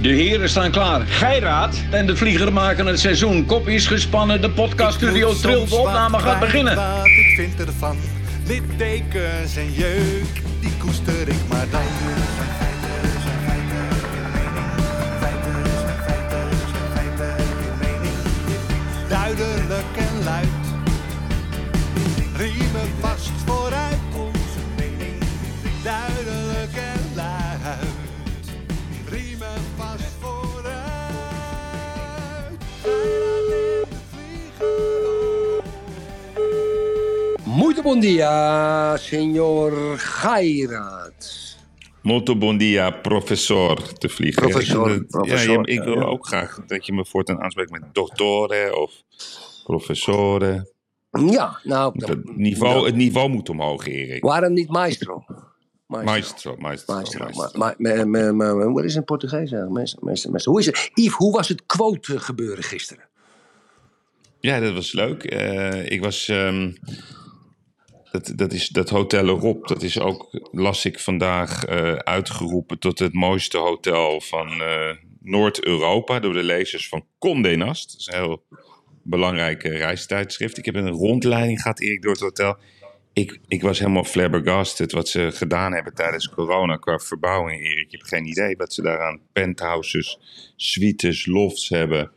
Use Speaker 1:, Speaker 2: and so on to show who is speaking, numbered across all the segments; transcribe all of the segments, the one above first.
Speaker 1: De heren staan klaar. Geiraat en de vlieger maken het seizoen. Kop is gespannen, de podcaststudio trilt, de opname gaat beginnen.
Speaker 2: Wat ik vind ervan, littekens en jeuk, die koester ik maar dan. Duidelijk en luid, riemen vast vooruit
Speaker 3: bom dia.
Speaker 4: Molto bon dia, professor de vliegen.
Speaker 3: Professor,
Speaker 4: Ja, ik,
Speaker 3: professor,
Speaker 4: ja, ik wil
Speaker 3: ja.
Speaker 4: ook graag dat je me voortaan aanspreekt met doktore of professoren.
Speaker 3: Ja, nou,
Speaker 4: Het niveau, het niveau moet omhoog, Erik.
Speaker 3: waarom niet maestro?
Speaker 4: Maestro, maestro,
Speaker 3: Maestro.
Speaker 4: maestro.
Speaker 3: Ma, ma, ma, ma, ma- wat is het in Portugees eigenlijk? Meester, meester. Hoe is het? Yves, hoe was het quote gebeuren gisteren?
Speaker 4: Ja, dat was leuk. Eh, ik was. ehm, dat, dat, is, dat Hotel Rob, dat is ook, las ik vandaag, eh, uitgeroepen tot het mooiste hotel van eh, Noord-Europa. Door de lezers van Condé Nast. Dat is een heel belangrijke reistijdschrift. Ik heb een rondleiding gehad, Erik, door het hotel. Ik, ik was helemaal flabbergasted wat ze gedaan hebben tijdens corona qua verbouwing, Erik. Je hebt geen idee wat ze daar aan penthouses, suites, lofts hebben.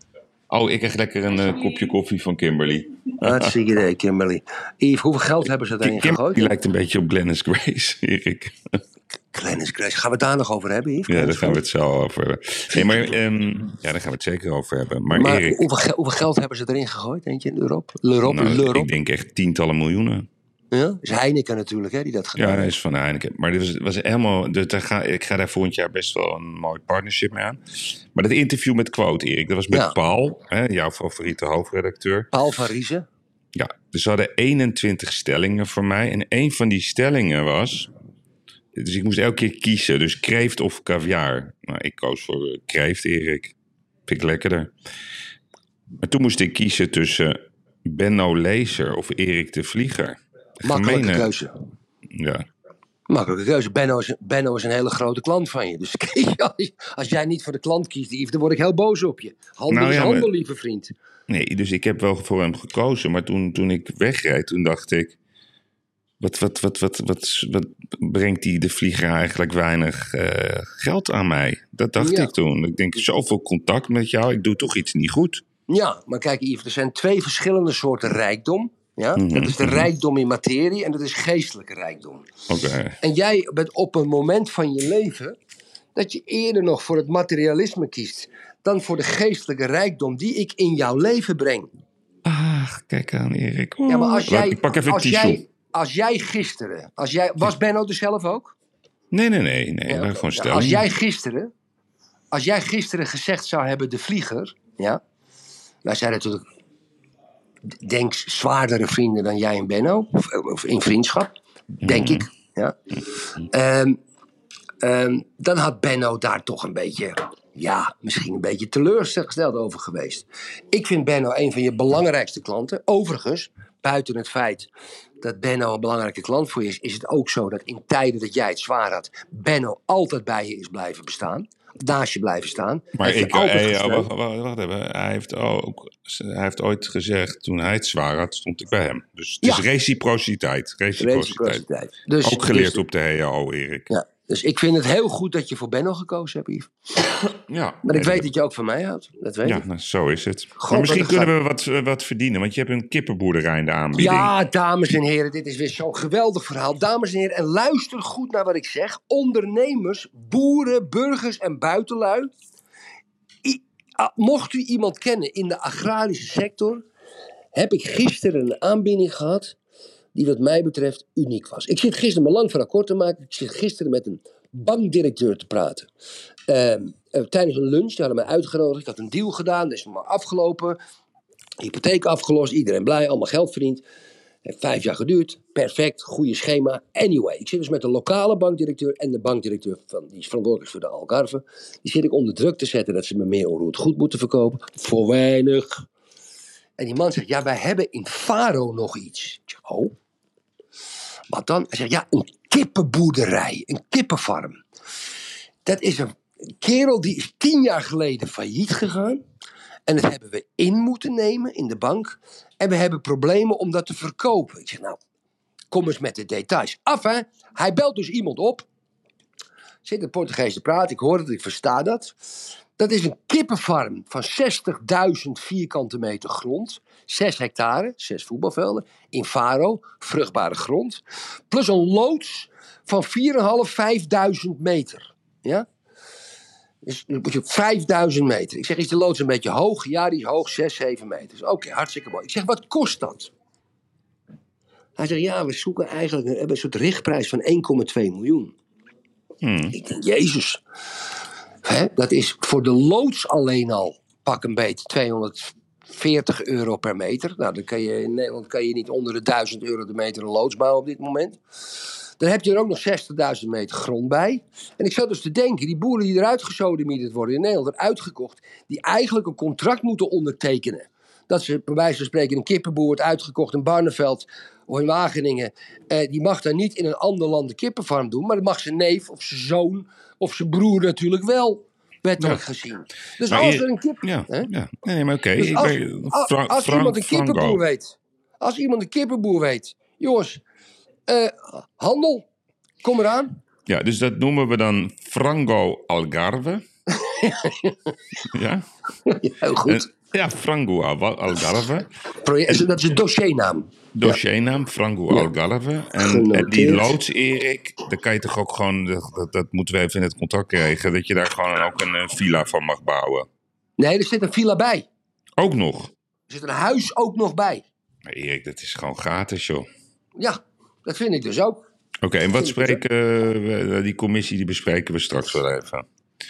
Speaker 4: Oh, ik krijg lekker een eh, kopje koffie van Kimberly.
Speaker 3: Hartstikke idee, Kimberly. Yves, hoeveel geld hebben ze erin
Speaker 4: Kimberly
Speaker 3: gegooid?
Speaker 4: lijkt een beetje op Glennis Grace, Erik.
Speaker 3: Glennis Grace. Gaan we het daar nog over hebben, Yves?
Speaker 4: Ja, daar gaan we het zo over hebben. Nee, maar, ehm, ja, daar gaan we het zeker over hebben. Maar,
Speaker 3: Maar
Speaker 4: Erik,
Speaker 3: hoeveel, hoeveel geld hebben ze erin gegooid, denk je, in? L'Europe,
Speaker 4: nou,
Speaker 3: l'Europe.
Speaker 4: ik denk echt tientallen miljoenen.
Speaker 3: Ja? Is Heineken natuurlijk, hè, die dat gedaan
Speaker 4: Ja, dat is van Heineken. Maar dit was, was helemaal. daar ga, ik ga daar volgend jaar best wel een mooi partnership mee aan. Maar dat interview met Quote, Erik, dat was met
Speaker 3: Ja.
Speaker 4: Paul, hè, jouw favoriete hoofdredacteur.
Speaker 3: Paul van Riezen.
Speaker 4: Ja, dus ze hadden 21 stellingen voor mij. En een van die stellingen was. Dus ik moest elke keer kiezen. Dus kreeft of caviar. Nou, ik koos voor eh, kreeft, Erik. Vind ik lekkerder. Maar toen moest ik kiezen tussen Benno Lezer of Erik de Vlieger.
Speaker 3: Makkelijke
Speaker 4: Gemene-
Speaker 3: keuze.
Speaker 4: Ja.
Speaker 3: Makkelijke keuze. Benno is, Benno is een hele grote klant van je. Dus als, jij niet voor de klant kiest, Yves, dan word ik heel boos op je. Handel
Speaker 4: Nou
Speaker 3: is
Speaker 4: ja, maar-
Speaker 3: handel, lieve vriend.
Speaker 4: Nee, dus ik heb wel voor hem gekozen. Maar toen, toen ik wegreed, toen dacht ik... Wat, wat, wat, wat, wat, wat brengt die de vlieger eigenlijk weinig eh, geld aan mij? Dat dacht
Speaker 3: Ja.
Speaker 4: ik toen. Ik denk, zoveel contact met jou, ik doe toch iets niet goed.
Speaker 3: Ja, maar kijk Yves, er zijn twee verschillende soorten rijkdom. Ja?
Speaker 4: Mhm,
Speaker 3: Dat is de rijkdom in materie en dat is geestelijke rijkdom. En jij bent op een moment van je leven dat je eerder nog voor het materialisme kiest dan voor de geestelijke rijkdom die ik in jouw leven breng.
Speaker 4: Ah, kijk aan Erik.
Speaker 3: Ja, maar als jij,
Speaker 4: ik pak even
Speaker 3: als jij, als jij gisteren, als jij, was Benno er zelf ook?
Speaker 4: Nee, nee, nee. nee
Speaker 3: Ja,
Speaker 4: gewoon
Speaker 3: Ja,
Speaker 4: stellen.
Speaker 3: als jij gisteren, als jij gisteren gezegd zou hebben de vlieger, ja, wij zijn natuurlijk denk zwaardere vrienden dan jij en Benno, of, of in vriendschap, denk
Speaker 4: Mhm.
Speaker 3: ik, ja. Ehm, ehm, dan had Benno daar toch een beetje, ja, misschien een beetje teleurgesteld over geweest. Ik vind Benno een van je belangrijkste klanten. Overigens, buiten het feit dat Benno een belangrijke klant voor je is, is het ook zo dat in tijden dat jij het zwaar had, Benno altijd bij je is blijven bestaan. Naast je blijven staan.
Speaker 4: Maar ik, hey, wacht, wacht, wacht even. Hij heeft, ook, hij heeft ooit gezegd, toen hij het zwaar had, stond ik bij hem. Dus het
Speaker 3: Ja.
Speaker 4: is reciprociteit. Reciprociteit.
Speaker 3: Reciprociteit. Dus,
Speaker 4: Ook geleerd
Speaker 3: dus,
Speaker 4: op de HAO, Erik.
Speaker 3: Ja, dus ik vind het heel goed dat je voor Benno gekozen hebt, Yves.
Speaker 4: Ja.
Speaker 3: Maar ik weet dat je ook van mij houdt. Dat weet
Speaker 4: Ja,
Speaker 3: ik.
Speaker 4: nou, zo is het.
Speaker 3: God,
Speaker 4: maar misschien kunnen we wat, eh, wat verdienen, want je hebt een kippenboerderij in de aanbieding.
Speaker 3: Ja, dames en heren, dit is weer zo'n geweldig verhaal. Dames en heren, en luister goed naar wat ik zeg. Ondernemers, boeren, burgers en buitenlui. I- mocht u iemand kennen in de agrarische sector, heb ik gisteren een aanbieding gehad die wat mij betreft uniek was. Ik zit gisteren, een lang verhaal kort te maken, ik zit gisteren met een bankdirecteur te praten. Ehm, eh, tijdens een lunch, die hadden mij uitgenodigd. Ik had een deal gedaan, dat is maar afgelopen. Hypotheek afgelost, iedereen blij, allemaal geld verdiend. Heeft vijf jaar geduurd, perfect, goede schema. Anyway, ik zit dus met de lokale bankdirecteur en de bankdirecteur van, die is verantwoordelijk voor de Algarve. Die zit ik onder druk te zetten dat ze me meer onroerend goed moeten verkopen. Voor weinig. En die man zegt, ja, wij hebben in Faro nog iets. Oh. Wat dan? Hij zegt, ja, een kippenboerderij, een kippenfarm. Dat is een, kerel die is tien jaar geleden failliet gegaan. En dat hebben we in moeten nemen in de bank. En we hebben problemen om dat te verkopen. Ik zeg, nou, kom eens met de details. Af, hè? Hij belt dus iemand op. Zit een Portugees te praten, ik hoor het, ik versta dat. Dat is een kippenfarm van 60.000 vierkante meter grond. 6 hectare, 6 voetbalvelden. In Faro, vruchtbare grond. Plus een loods van 4.500, 5.000 meter. Ja? Dus dan moet je op 5000 meter. Ik zeg, is de loods een beetje hoog? Ja, die is hoog, 6, 7 meter. Oké, hartstikke mooi. Ik zeg, wat kost dat? Hij zegt, ja, we zoeken eigenlijk een soort richtprijs van 1,2 miljoen. Ik denk, jezus. Hè, dat is voor de loods alleen al, pak een beetje, 240 euro per meter. Nou, dan kan je in Nederland kan je niet onder de 1000 euro de meter een loods bouwen op dit moment. Dan heb je er ook nog 60.000 meter grond bij. En ik zat dus te denken, die boeren die eruit gesodemieterd worden in Nederland, eruit gekocht, die eigenlijk een contract moeten ondertekenen. Dat ze bij wijze van spreken een kippenboer wordt uitgekocht in Barneveld of in Wageningen. Eh, die mag dan niet in een ander land een kippenfarm doen, maar dat mag zijn neef of zijn zoon of zijn broer natuurlijk wel. Wettelijk gezien. Dus
Speaker 4: Maar
Speaker 3: als
Speaker 4: je-
Speaker 3: er een kip.
Speaker 4: Ja,
Speaker 3: Hè?
Speaker 4: ja. Nee, maar oké.
Speaker 3: Dus als, iemand een
Speaker 4: Franco.
Speaker 3: kippenboer weet. Als iemand een kippenboer weet. Jongens, eh, handel, kom eraan.
Speaker 4: Ja, dus dat noemen we dan Frango Algarve. ja?
Speaker 3: Ja, heel goed.
Speaker 4: En- ja, Frango Al- Algarve.
Speaker 3: Project- dat is een dossiernaam.
Speaker 4: Dossiernaam Frango Algarve. En, en die loods, Erik, daar kan je toch ook gewoon, dat, dat- moeten we even in het contract krijgen, dat je daar gewoon ook een eh, villa van mag bouwen.
Speaker 3: Nee, er zit een villa bij.
Speaker 4: Ook nog.
Speaker 3: Er zit een huis ook nog bij.
Speaker 4: Maar Erik, dat is gewoon gratis, joh.
Speaker 3: Ja, dat vind ik dus ook.
Speaker 4: Oké, en wat
Speaker 3: ik
Speaker 4: spreken we, die commissie, die bespreken we straks wel even.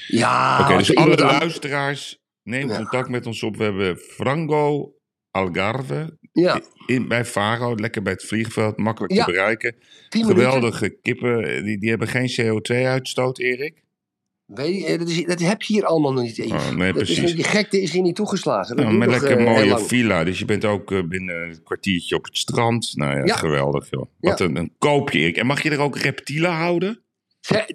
Speaker 3: Ja,
Speaker 4: Oké, dus alle luisteraars, neem
Speaker 3: Ja.
Speaker 4: contact met ons op. We hebben Frango Algarve
Speaker 3: Ja,
Speaker 4: in, bij Faro, lekker bij het vliegveld, makkelijk
Speaker 3: Ja,
Speaker 4: te bereiken. Geweldige kippen, die, die hebben geen CO2-uitstoot, Erik.
Speaker 3: Weet je, eh, dat, is, dat heb je hier allemaal nog niet. Yves.
Speaker 4: Oh, nee,
Speaker 3: Dat is-
Speaker 4: precies.
Speaker 3: die gekte is hier niet toegeslagen. Dat
Speaker 4: Nou, met lekker
Speaker 3: eh,
Speaker 4: mooie villa, dus je bent ook eh, binnen een kwartiertje op het strand. Nou ja,
Speaker 3: Ja.
Speaker 4: geweldig joh.
Speaker 3: Ja.
Speaker 4: Wat een, een koopje, Erik. En mag je er ook reptielen houden?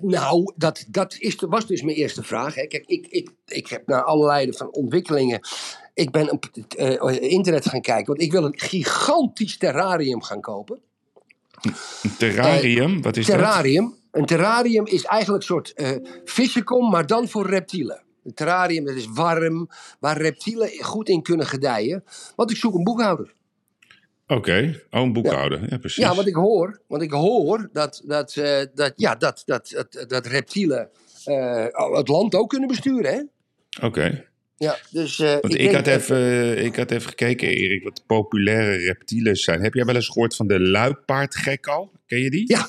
Speaker 3: Nou, dat, dat is, was dus mijn eerste vraag. Hè. Kijk, ik, ik, ik heb naar allerlei van ontwikkelingen. Ik ben op het eh, internet gaan kijken. Want ik wil een gigantisch terrarium gaan kopen.
Speaker 4: Een terrarium, wat is dat?
Speaker 3: terrarium. Een terrarium is eigenlijk een soort eh vissenkom, maar dan voor reptielen. Een terrarium dat is warm, waar reptielen goed in kunnen gedijen. Want ik zoek een boekhouder.
Speaker 4: Oké, oh, een boekhouder. Ja, precies.
Speaker 3: Ja, want ik hoor, want ik hoor dat, dat, eh, dat, ja, dat, dat, dat, dat reptielen eh, het land ook kunnen besturen. Hè?
Speaker 4: Oké.
Speaker 3: Ja, dus, eh,
Speaker 4: Want ik, had even, ik had even gekeken, Erik, wat populaire reptielen zijn. Heb jij wel eens gehoord van de luipaardgekko? Ken je die?
Speaker 3: Ja,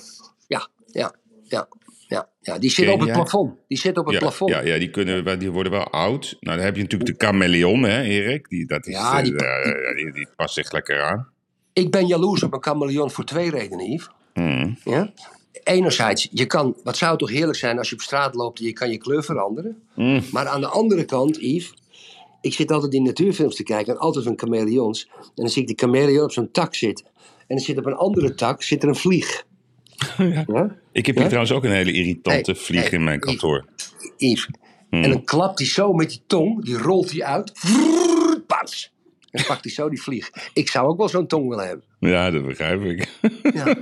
Speaker 3: ja, ja, ja, ja, ja. Die zit op het plafond. Die zit op het
Speaker 4: ja,
Speaker 3: plafond.
Speaker 4: Ja, ja die, kunnen, die worden wel oud. Nou, dan heb je natuurlijk de chameleon, hè, Erik? Die, dat is,
Speaker 3: Ja, die-
Speaker 4: die, die past zich lekker aan.
Speaker 3: Ik ben jaloers op een chameleon voor twee redenen, Yves.
Speaker 4: Hmm.
Speaker 3: Ja? Enerzijds, je kan, wat zou toch heerlijk zijn als je op straat loopt en je kan je kleur veranderen.
Speaker 4: Mm.
Speaker 3: Maar aan de andere kant, Yves, ik zit altijd in natuurfilms te kijken en altijd van chameleons. En dan zie ik die chameleon op zo'n tak zitten. En dan zit op een andere tak zit er een vlieg. Ja?
Speaker 4: Ik heb hier
Speaker 3: Ja?
Speaker 4: trouwens ook een hele irritante
Speaker 3: Hey,
Speaker 4: vlieg
Speaker 3: hey,
Speaker 4: in mijn kantoor.
Speaker 3: Yves.
Speaker 4: Hmm.
Speaker 3: En dan klapt hij zo met die tong, die rolt hij uit. Vrrr, Pats. En pakt hij zo die vlieg. Ik zou ook wel zo'n tong willen hebben.
Speaker 4: Ja, dat begrijp ik.
Speaker 3: Ja.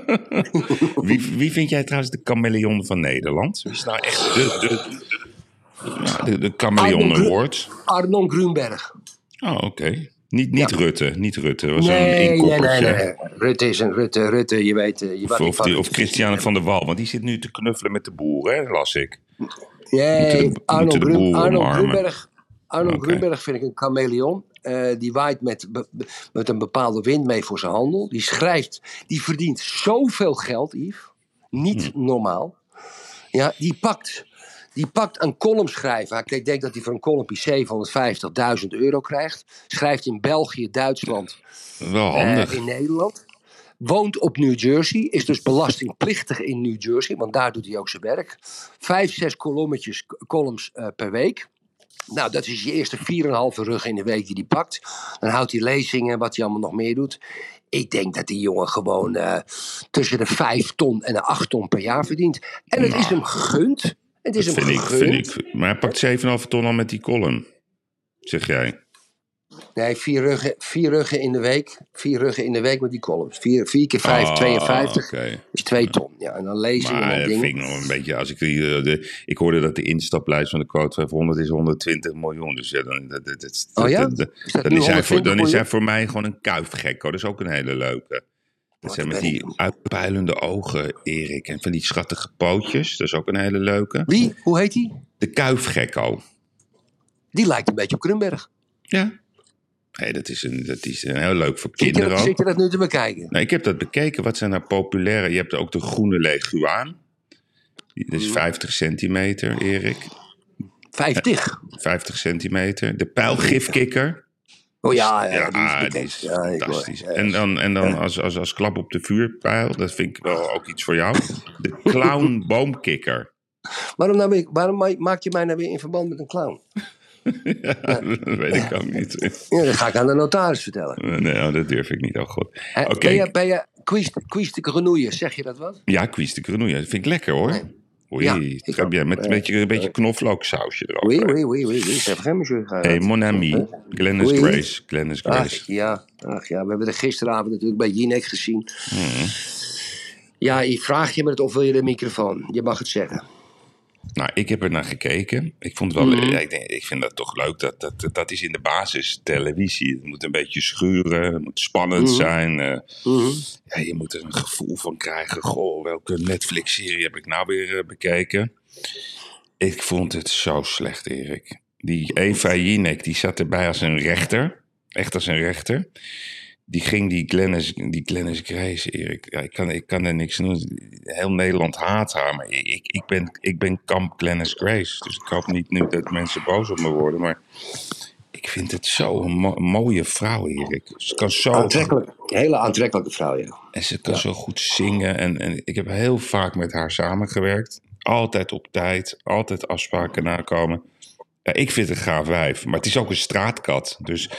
Speaker 4: Wie, wie vind jij trouwens de chameleon van Nederland? Wie is nou echt de, de, de, de chameleon award?
Speaker 3: Arnon Grunberg.
Speaker 4: Oh, oké. Niet, niet
Speaker 3: Ja.
Speaker 4: Rutte, niet Rutte. Was een
Speaker 3: Nee, nee, nee, nee. Rutte is een Rutte, Rutte, je weet. eh, Je
Speaker 4: Of, of, die- Christiane van der Wal, want die zit nu te knuffelen met de boeren, las ik.
Speaker 3: Nee, Arno. Grunberg. Arno
Speaker 4: Oké.
Speaker 3: Grunberg vind ik een chameleon. Eh, die waait met, met een bepaalde wind mee voor zijn handel. Die schrijft, die verdient zoveel geld, Yves. Niet
Speaker 4: Hmm.
Speaker 3: normaal. Ja, die pakt, die pakt een column schrijven. Ik denk dat hij voor een column 750.000 euro krijgt. Schrijft in België, Duitsland,
Speaker 4: Wel
Speaker 3: eh, in Nederland. Woont op New Jersey, is dus belastingplichtig in New Jersey, want daar doet hij ook zijn werk. Vijf, zes kolommetjes, columns eh, per week. Nou, dat is je eerste 4,5 rug in de week die hij pakt. Dan houdt hij lezingen, wat hij allemaal nog meer doet. Ik denk dat die jongen gewoon eh, tussen de 5 ton en de 8 ton per jaar verdient. En het is hem gegund. Het is
Speaker 4: Dat
Speaker 3: hem
Speaker 4: vind ik,
Speaker 3: gegund.
Speaker 4: vind ik. Maar hij pakt 7,5 ton al met die column. Zeg jij.
Speaker 3: Nee, vier ruggen, vier ruggen in de week. Vier ruggen in de week met die columns. Vier, vier keer vijf,
Speaker 4: Ah,
Speaker 3: 52.
Speaker 4: oké.
Speaker 3: is twee ton. Ja, en dan lezingen
Speaker 4: Maar
Speaker 3: en dingen.
Speaker 4: vind ik nog een beetje. Als ik, eh, de, ik hoorde dat de instapprijs van de quote 500 is 120 miljoen. Dus ja, dan, dat, dat, dat,
Speaker 3: Oh ja?
Speaker 4: dat-
Speaker 3: Is
Speaker 4: dan, is hij voor,
Speaker 3: 120
Speaker 4: dan is hij voor mij gewoon een kuifgekko. Dat is ook een hele leuke. Dat
Speaker 3: Wat
Speaker 4: zijn met die uitpuilende ogen, Erik. En van die schattige pootjes. Dat is ook een hele leuke.
Speaker 3: Wie? Hoe heet die?
Speaker 4: De kuifgekko.
Speaker 3: Die lijkt een beetje op Krumberg.
Speaker 4: Ja. Nee, dat is, een, dat is een heel leuk voor
Speaker 3: Zit je,
Speaker 4: kinderen
Speaker 3: dat,
Speaker 4: ook.
Speaker 3: zit je dat nu te bekijken?
Speaker 4: Nou, ik heb dat bekeken. Wat zijn nou populaire? Je hebt ook de groene leguaan. Die- Dat is
Speaker 3: Mm.
Speaker 4: 50 centimeter, Erik.
Speaker 3: 50.
Speaker 4: 50 centimeter. De pijlgifkikker.
Speaker 3: Oh ja, ja,
Speaker 4: Ja,
Speaker 3: die is
Speaker 4: die is
Speaker 3: Ja, ik hoor.
Speaker 4: fantastisch.
Speaker 3: Ja,
Speaker 4: En dan, en dan als, als, als klap op de vuurpijl, dat vind ik wel ook iets voor jou. De clown boomkikker.
Speaker 3: Waarom, nou waarom ma- maak je mij nou weer in verband met een clown?
Speaker 4: dat weet ik ook niet.
Speaker 3: Ja, dat ga ik aan de notaris vertellen.
Speaker 4: Nee, oh, dat durf ik niet. Oh god.
Speaker 3: Ben je, ben je quiz, de grenouille, zeg je dat wat?
Speaker 4: Ja, quiz de grenouille. Dat vind ik lekker hoor. Oei,
Speaker 3: Ja, ik
Speaker 4: met een
Speaker 3: Eh,
Speaker 4: beetje, een beetje knoflooksausje erover.
Speaker 3: Oui, oui, oui, oui. C'est vrai, monsieur.
Speaker 4: Hey, mon ami. Glennis. Grace. Glennis
Speaker 3: Ach
Speaker 4: Grace.
Speaker 3: ja, ach ja, we hebben er gisteravond natuurlijk bij Jinek gezien.
Speaker 4: Mhm.
Speaker 3: Ja, ik vraag je me het of wil je de microfoon? Je mag het zeggen.
Speaker 4: Nou, ik heb er naar gekeken. Ik vond het wel,
Speaker 3: Mhm.
Speaker 4: ik, denk, ik vind dat toch leuk. Dat, dat, dat is in de basis televisie. Het moet een beetje schuren, het moet spannend
Speaker 3: Mhm.
Speaker 4: zijn. eh,
Speaker 3: Mhm.
Speaker 4: ja, je moet er een gevoel van krijgen. Goh, welke Netflix-serie heb ik nou weer eh, bekeken? Ik vond het zo slecht, Erik. Die Eva Jinek, die zat erbij als een rechter. Echt als een rechter. Die ging die Glennis, die Glennis Grace, Erik. Ja, ik, kan, ik kan er niks aan doen. Heel Nederland haat haar. Maar ik, ik, ben, ik ben kamp Glennis Grace. Dus ik hoop niet nu dat mensen boos op me worden. Maar ik vind het zo een mo- mooie vrouw, Erik. Ze kan zo
Speaker 3: Aantrekkelijk. Hele aantrekkelijke vrouw, ja.
Speaker 4: en ze kan zo goed zingen. En, en ik heb heel vaak met haar samengewerkt. Altijd op tijd, altijd afspraken nakomen. Ja, ik vind het een gaaf wijf, maar het is ook een straatkat. Dus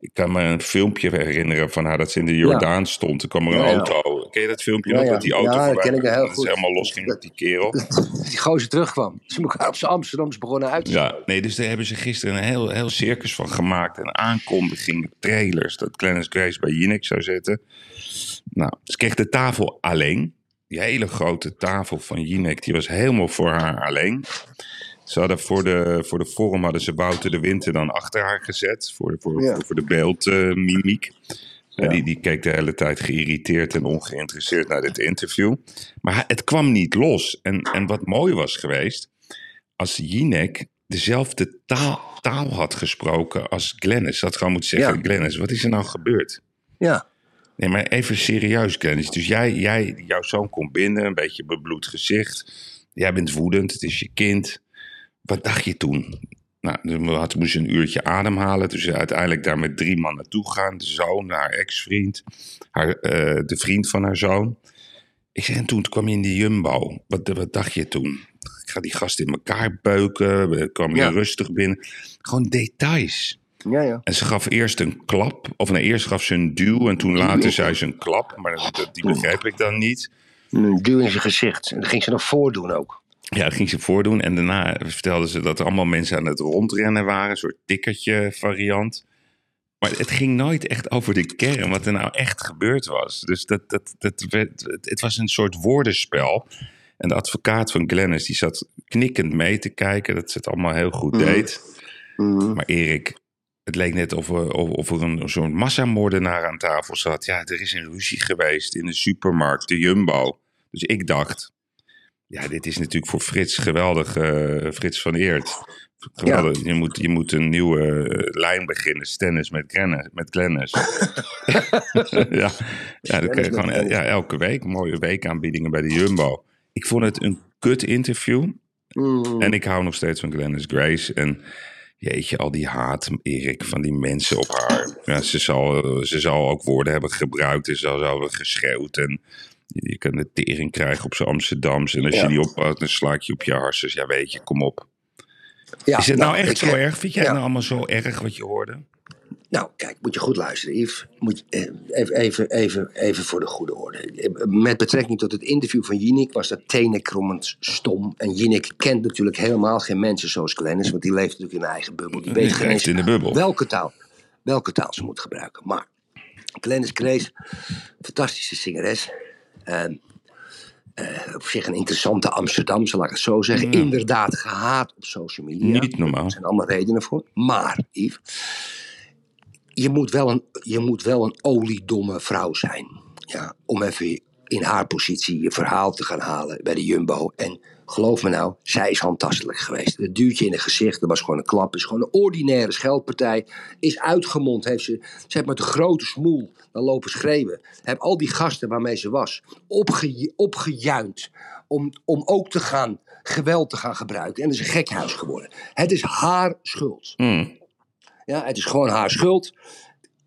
Speaker 4: ik kan me een filmpje herinneren van haar dat ze in de Jordaan stond. Er kwam er een
Speaker 3: Ja, ja.
Speaker 4: auto. Ken je dat filmpje
Speaker 3: Ja,
Speaker 4: nog? Dat die auto
Speaker 3: Ja, dat ken ik heel
Speaker 4: en dat
Speaker 3: goed.
Speaker 4: ze helemaal los ging op die kerel.
Speaker 3: Die gozer terugkwam. Ze elkaar op zijn Amsterdams begonnen uit te
Speaker 4: Ja, nee, dus daar hebben ze gisteren een heel, heel circus van gemaakt. Een aankondiging, trailers, dat Glennis Grace bij Jinek zou zitten. Nou, ze kreeg de tafel alleen. Die hele grote tafel van Jinek, die was helemaal voor haar alleen. Ze hadden voor de, voor de forum hadden ze Wouter de Winter dan achter haar gezet. Voor, voor,
Speaker 3: Ja.
Speaker 4: voor, voor de beeldmimiek.
Speaker 3: Ja.
Speaker 4: die, die keek de hele tijd geïrriteerd en ongeïnteresseerd naar dit interview. Maar het kwam niet los. En, en wat mooi was geweest, als Jinek dezelfde taal, taal had gesproken als Glennis. Dat gewoon moet zeggen,
Speaker 3: Ja.
Speaker 4: Glennis, wat is er nou gebeurd?
Speaker 3: Ja.
Speaker 4: Nee, maar even serieus, Glennis. Dus jij, jij, jouw zoon komt binnen, een beetje bebloed gezicht. Jij bent woedend, het is je kind. Wat dacht je toen? Nou, toen had, moest een uurtje ademhalen. Dus ze uiteindelijk daar met drie man naartoe gaan. De zoon, haar ex-vriend, haar, eh, de vriend van haar zoon. Ik zeg, en toen kwam je in die jumbo. Wat, wat dacht je toen? Ik ga die gast in elkaar beuken. We kwamen
Speaker 3: Ja.
Speaker 4: rustig binnen. Gewoon details.
Speaker 3: Ja, ja.
Speaker 4: En ze gaf eerst een klap. Of nee, eerst gaf ze een duw. En toen later zei ze een klap. Maar dat, die begreep ik dan niet.
Speaker 3: Een duw in zijn gezicht. En dat ging ze nog voordoen ook.
Speaker 4: Ja, dat ging ze voordoen. En daarna vertelde ze dat er allemaal mensen aan het rondrennen waren. Een soort tikkertje variant. Maar het ging nooit echt over de kern, wat er nou echt gebeurd was. Dus dat, dat, dat werd, het was een soort woordenspel. En de advocaat van Glennis, die zat knikkend mee te kijken. Dat ze het allemaal heel goed
Speaker 3: Mhm.
Speaker 4: deed.
Speaker 3: Mhm.
Speaker 4: Maar Erik, het leek net of er, of, of er een zo'n massamoordenaar aan tafel zat. Ja, er is een ruzie geweest in de supermarkt, de Jumbo. Dus ik dacht, ja, dit is natuurlijk voor Frits geweldig, eh, Frits van Eert. Geweldig. Je, moet, je moet een nieuwe eh, lijn beginnen, Stennis met. Met Glennis. ja, ja, dan kun je
Speaker 3: met
Speaker 4: gewoon
Speaker 3: Glennis.
Speaker 4: ja, elke week mooie weekaanbiedingen bij de Jumbo. Ik vond het een kut interview.
Speaker 3: Mhm.
Speaker 4: En ik hou nog steeds van Glennis Grace. En jeetje, al die haat, Erik, van die mensen op haar. Ja, ze, zal, ze zal ook woorden hebben gebruikt. Ze zal hebben geschreeuwd. En je kan de tering krijgen op zijn Amsterdams. En als
Speaker 3: Ja.
Speaker 4: je die ophoudt, dan sla ik je op je harses. Ja, weet je, kom op.
Speaker 3: Ja,
Speaker 4: Is het nou, echt
Speaker 3: ik,
Speaker 4: zo erg? Vind jij het nou allemaal zo erg wat je hoorde?
Speaker 3: Nou, kijk, moet je goed luisteren, Yves. Moet je, eh, even, even, even, even voor de goede orde. Met betrekking tot het interview van Jinek was dat tenenkrommend stom. En Jinek kent natuurlijk helemaal geen mensen zoals Glennis, want die leeft natuurlijk in een eigen bubbel. Die weet geen eens
Speaker 4: in de bubbel.
Speaker 3: welke taal, welke taal ze moet gebruiken. Maar Glennis Krees, fantastische zangeres. En, eh, op zich een interessante Amsterdamse, laat ik het zo zeggen. Inderdaad gehaat op social media.
Speaker 4: Niet normaal.
Speaker 3: Er zijn allemaal redenen voor. Maar, Yves, je moet wel een, je moet wel een oliedomme vrouw zijn. Ja, om even in haar positie je verhaal te gaan halen bij de Jumbo. En geloof me nou, zij is handtastelijk geweest. Het duwtje in het gezicht, dat was gewoon een klap. is gewoon een ordinaire scheldpartij. Is uitgemond, heeft ze, ze heeft met een grote smoel dan lopen schreeuwen. Heb al die gasten waarmee ze was opge, opgejuind. Om, om ook te gaan, geweld te gaan gebruiken. En het is een gekhuis geworden. Het is haar schuld.
Speaker 4: Hmm.
Speaker 3: Ja, het is gewoon haar schuld.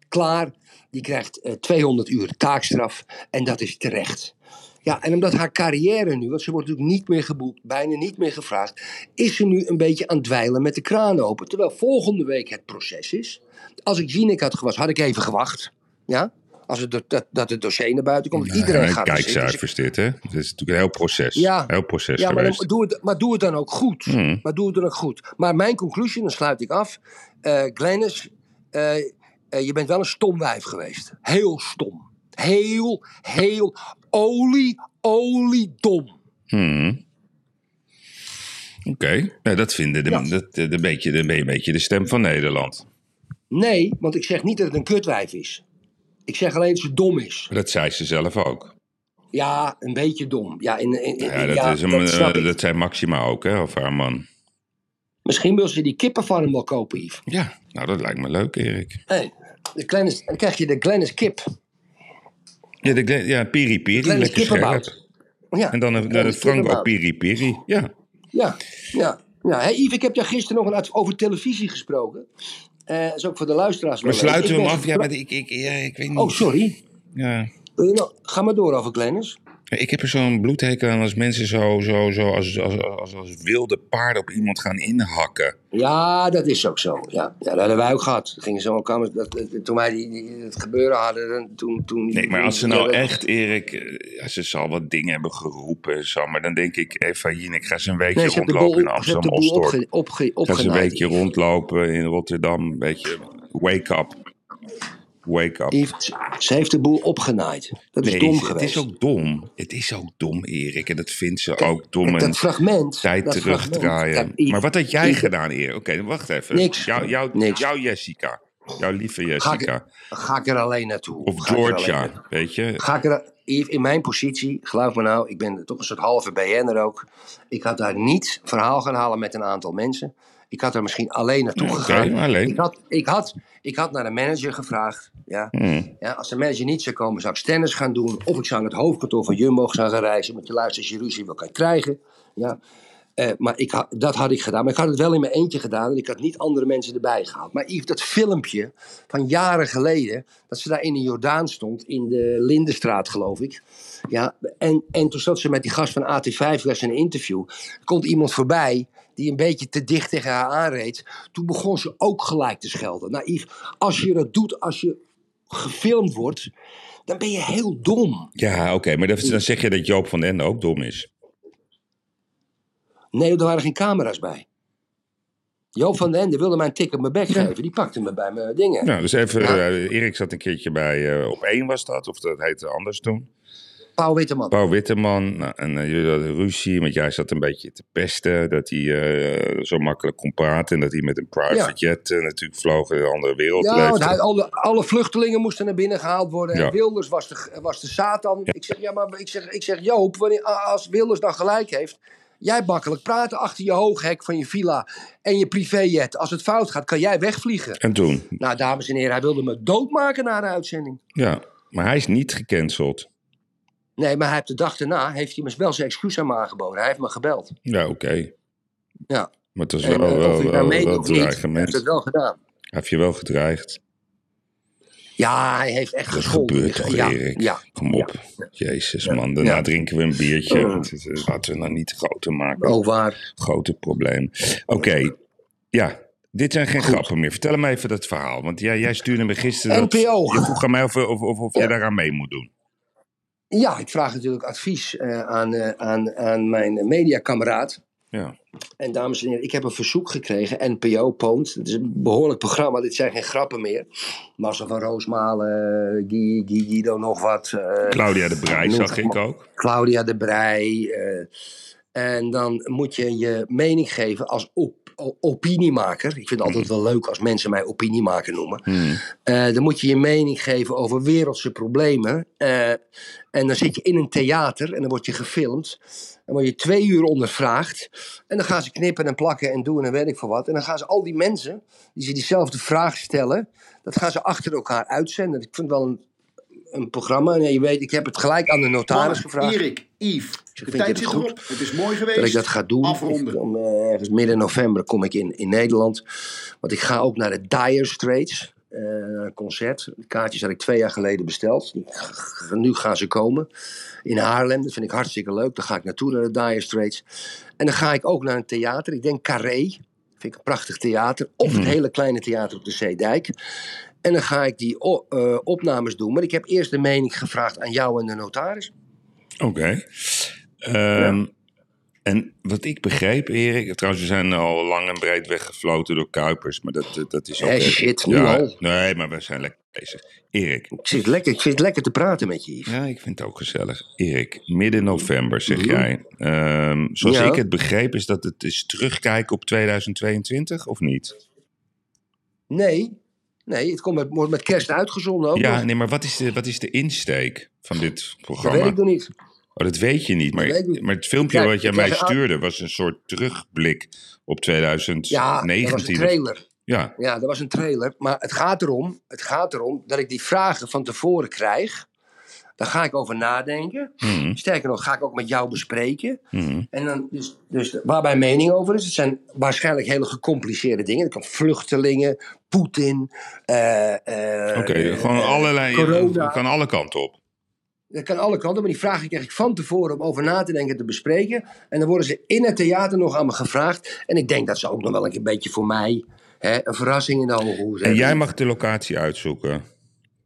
Speaker 3: Klaar. Die krijgt eh, 200 uur taakstraf. En dat is terecht. Ja, en omdat haar carrière nu, want ze wordt natuurlijk niet meer geboekt, bijna niet meer gevraagd, is ze nu een beetje aan het dweilen met de kraan open. Terwijl volgende week het proces is. Als ik Jinek had gewas, had ik even gewacht. Ja? Als het, do- dat, dat het dossier naar buiten komt. Iedereen gaat er zitten. Dus
Speaker 4: Kijkcijfers dit, hè? Het is natuurlijk een heel proces.
Speaker 3: Ja.
Speaker 4: Heel proces
Speaker 3: Ja, maar, dan, doe het, maar doe het dan ook goed.
Speaker 4: Hmm.
Speaker 3: Maar doe het dan ook goed. Maar mijn conclusie, dan sluit ik af. eh Glennis, eh, eh, je bent wel een stom wijf geweest. Heel stom. Heel, heel olie, olie dom.
Speaker 4: Hmm. Oké, Nou, dat vinden de,
Speaker 3: Ja.
Speaker 4: dat, de, de beetje, de, een beetje de stem van Nederland.
Speaker 3: Nee, want ik zeg niet dat het een kutwijf is. Ik zeg alleen dat ze dom is.
Speaker 4: Dat zei ze zelf ook.
Speaker 3: Ja, een beetje dom. Ja, in, in, in-
Speaker 4: Ja, dat,
Speaker 3: ja,
Speaker 4: is een,
Speaker 3: dat
Speaker 4: eh, dat zei Maxima ook, hè? Of haar man.
Speaker 3: Misschien wil ze die kippenfarm wel kopen, Yves.
Speaker 4: Ja, nou dat lijkt me leuk, Erik.
Speaker 3: Hey, de Glennis, dan krijg je de Glennis kip.
Speaker 4: Ja, de, ja piri piri,
Speaker 3: Kleine
Speaker 4: lekker
Speaker 3: kippenbout.
Speaker 4: scherp.
Speaker 3: Ja,
Speaker 4: En dan een, een Franco piri piri. Ja,
Speaker 3: Ja, ja. ja. Hey Yves, ik heb jou gisteren nog een over televisie gesproken. Eh dat is ook voor de luisteraars.
Speaker 4: maar sluiten we hem af? Ja, maar ik, ik, ja, ik weet niet.
Speaker 3: Oh, sorry.
Speaker 4: Ja.
Speaker 3: Nog- Ga maar door over Glennis.
Speaker 4: Ik heb er zo'n bloedhekel aan als mensen zo, zo, zo als, als, als, als wilde paarden op iemand gaan inhakken.
Speaker 3: Ja, dat is ook zo. Ja, ja dat hebben wij ook gehad. Gingen zo elkaar, dat, toen wij die, die- het gebeuren hadden, toen... toen
Speaker 4: Nee, maar als ze nou echt, Erik, eh, ja, ze zal wat dingen hebben geroepen en zo, maar dan denk ik, Eva Jinek, ga eens een weekje
Speaker 3: Nee, ze
Speaker 4: rondlopen in
Speaker 3: ze hebben de
Speaker 4: Amsterdam,
Speaker 3: boel
Speaker 4: Osdorp.
Speaker 3: opge, opge,
Speaker 4: Ga eens een weekje rondlopen in Rotterdam, een beetje wake up. Wake up.
Speaker 3: Ze heeft de boel opgenaaid. Dat is dom
Speaker 4: het
Speaker 3: geweest.
Speaker 4: is ook dom. Het is ook dom, Erik. En dat vindt ze
Speaker 3: Kijk,
Speaker 4: ook dom. en
Speaker 3: dat fragment.
Speaker 4: tijd
Speaker 3: dat fragment.
Speaker 4: terugdraaien.
Speaker 3: Kijk,
Speaker 4: maar wat had jij gedaan, Erik? Oké, wacht even.
Speaker 3: Niks.
Speaker 4: Jouw, jouw,
Speaker 3: Niks.
Speaker 4: jouw Jessica. Jouw lieve
Speaker 3: Ga
Speaker 4: Jessica.
Speaker 3: ik, ga ik er alleen naartoe?
Speaker 4: Of
Speaker 3: Ga
Speaker 4: Georgia,
Speaker 3: naartoe?
Speaker 4: weet je.
Speaker 3: Ga ik er, in mijn positie, geloof me nou, ik ben toch een soort halve BN'er ook. Ik had daar niet verhaal gaan halen met een aantal mensen. Ik had er misschien alleen naartoe gegaan.
Speaker 4: alleen.
Speaker 3: Ik, had, ik, had, ik had naar de manager gevraagd. Ja.
Speaker 4: Hmm.
Speaker 3: Ja, als de manager niet zou komen, zou ik stennis gaan doen. Of ik zou naar het hoofdkantoor van Jumbo gaan gaan reizen. Want je luistert, als je ruzie wil, kan krijgen. Ja. Eh, maar ik had, dat had ik gedaan. Maar ik had het wel in mijn eentje gedaan. En ik had niet andere mensen erbij gehaald. Maar Yves, dat filmpje van jaren geleden. Dat ze daar in de Jordaan stond. In de Lindenstraat, geloof ik. Ja, en, en toen zat ze met die gast van AT5 was een interview. Er komt iemand voorbij die een beetje te dicht tegen haar aanreed. Toen begon ze ook gelijk te schelden. Nou als je dat doet, als je gefilmd wordt, dan ben je heel dom.
Speaker 4: Ja, oké. maar dat- dan zeg je dat Joop van den Ende ook dom is.
Speaker 3: Nee, er waren geen camera's bij. Joop van den Ende wilde mij een tik op mijn bek geven. Die pakte me bij mijn dingen.
Speaker 4: Nou, dus even,
Speaker 3: Ja.
Speaker 4: eh, Erik zat een keertje bij eh, Op één was dat, of dat heette anders toen.
Speaker 3: Pauw Witteman.
Speaker 4: Paul Witteman, nou, en eh, jullie hadden ruzie, want jij zat een beetje te pesten dat hij eh, zo makkelijk kon praten en dat hij met een private
Speaker 3: Ja.
Speaker 4: jet eh, natuurlijk vloog in een andere wereld
Speaker 3: Ja, want hij, alle, alle vluchtelingen moesten naar binnen gehaald worden.
Speaker 4: Ja.
Speaker 3: En Wilders was de, was de Satan. Ik zeg, ja, maar ik zeg, ik zeg Joop, wanneer, als Wilders dan gelijk heeft. Jij makkelijk praten achter je hooghek van je villa en je privéjet. Als het fout gaat, kan jij wegvliegen.
Speaker 4: En toen,
Speaker 3: Nou, dames en heren, hij wilde me doodmaken na de uitzending.
Speaker 4: ja, maar hij is niet gecanceld.
Speaker 3: Nee, maar hij heeft de dag daarna heeft hij me wel zijn excuus aan me aangeboden. Hij heeft me gebeld.
Speaker 4: Ja, oké.
Speaker 3: Ja.
Speaker 4: Maar het was
Speaker 3: En,
Speaker 4: wel,
Speaker 3: eh,
Speaker 4: wel, wel,
Speaker 3: nou
Speaker 4: wel,
Speaker 3: hij heeft het wel gedaan.
Speaker 4: Heeft je wel gedreigd.
Speaker 3: Ja, hij heeft echt
Speaker 4: Dat gebeurt toch,
Speaker 3: ja,
Speaker 4: Erik?
Speaker 3: ja.
Speaker 4: Kom op. Jezus, man. Daarna drinken we een biertje. Is- Laten we nou niet groter maken.
Speaker 3: Oh, waar?
Speaker 4: Grote probleem. Oké, ja. Dit zijn geen grappen meer. Vertel hem even dat verhaal. Want jij, jij stuurde me gisteren... dat-
Speaker 3: NPO.
Speaker 4: Je vroeg aan mij of, of, of, of jij daaraan mee moet doen.
Speaker 3: Ja, ik vraag natuurlijk advies eh, aan, eh, aan, aan mijn mediakameraad.
Speaker 4: Ja.
Speaker 3: En dames en heren, ik heb een verzoek gekregen, NPO Poont. Het is een behoorlijk programma, dit zijn geen grappen meer. Marcel van Roosmalen, Guy, Guy, Guido nog wat. eh,
Speaker 4: Claudia de Brij zag ik ook.
Speaker 3: Claudia de Brij. en dan moet je je mening geven als op, opiniemaker. Ik vind het altijd wel leuk als mensen mij opiniemaker noemen.
Speaker 4: Hmm.
Speaker 3: Eh, dan moet je je mening geven over wereldse problemen. En dan zit je in een theater en dan word je gefilmd. Dan word je twee uur ondervraagd. En dan gaan ze knippen en plakken en doen en weet ik veel wat. En dan gaan ze al die mensen die ze diezelfde vraag stellen, dat gaan ze achter elkaar uitzenden. Ik vind het wel een, een programma. En je weet, ik heb het gelijk aan de notaris gevraagd.
Speaker 5: Erik, Yves, de
Speaker 3: vind je
Speaker 5: tijd zit
Speaker 3: goed?
Speaker 5: erop. Het is mooi geweest.
Speaker 3: dat ik dat ga doen.
Speaker 5: Afronden.
Speaker 3: Eh, ergens midden november kom ik in, in Nederland. Want ik ga ook naar de Dire Straits. Eh, een concert. De kaartjes had ik twee jaar geleden besteld. Nu gaan ze komen. In Haarlem. Dat vind ik hartstikke leuk. Dan ga ik naartoe naar de Dire Straits. En dan ga ik ook naar een theater. Ik denk Carré. Vind ik een prachtig theater. Of het hele kleine theater op de Zeedijk. En dan ga ik die eh, opnames doen. Maar ik heb eerst de mening gevraagd aan jou en de notaris.
Speaker 4: Oké. Ehm, En wat ik begreep, Erik... Trouwens, we zijn al lang en breed weggefloten door Kuipers. Maar dat, dat is ook... Even-
Speaker 3: shit, nu al.
Speaker 4: Nee, maar we zijn lekker bezig. Erik,
Speaker 3: Ik, zit lekker, ik lekker te praten met je, Yves.
Speaker 4: Ja, ik vind het ook gezellig. Erik, midden november zeg jij. Ehm, zoals
Speaker 3: Ja.
Speaker 4: ik het begreep, is dat het is terugkijken op 2022, of niet?
Speaker 3: Nee, nee, het komt met, wordt met kerst uitgezonden ook.
Speaker 4: ja, nee, maar wat is, de, wat is de insteek van dit
Speaker 3: dat
Speaker 4: programma?
Speaker 3: weet ik nog niet.
Speaker 4: Oh, dat weet je niet. Maar,
Speaker 3: niet.
Speaker 4: het filmpje
Speaker 3: Ja,
Speaker 4: wat jij mij stuurde was een soort terugblik op
Speaker 3: Ja,
Speaker 4: 2019.
Speaker 3: dat was een trailer.
Speaker 4: Ja,
Speaker 3: Ja, dat was een trailer. Maar het gaat, erom, het gaat erom dat ik die vragen van tevoren krijg. Daar ga ik over nadenken.
Speaker 4: Mhm,
Speaker 3: Sterker nog, ga ik ook met jou bespreken.
Speaker 4: mhm.
Speaker 3: En dan, dus, dus waar mijn mening over is, het zijn waarschijnlijk hele gecompliceerde dingen. Dat kan vluchtelingen, Poetin. eh, eh,
Speaker 4: Oké,
Speaker 3: eh,
Speaker 4: gewoon allerlei,
Speaker 3: corona.
Speaker 4: kan alle kanten op.
Speaker 3: Dat kan alle kanten, maar die vragen krijg ik van tevoren om over na te denken en te bespreken. En dan worden ze in het theater nog aan me gevraagd. En ik denk dat ze ook nog wel een beetje voor mij hè, een verrassing in de hoge hoes
Speaker 4: En jij mag de locatie uitzoeken.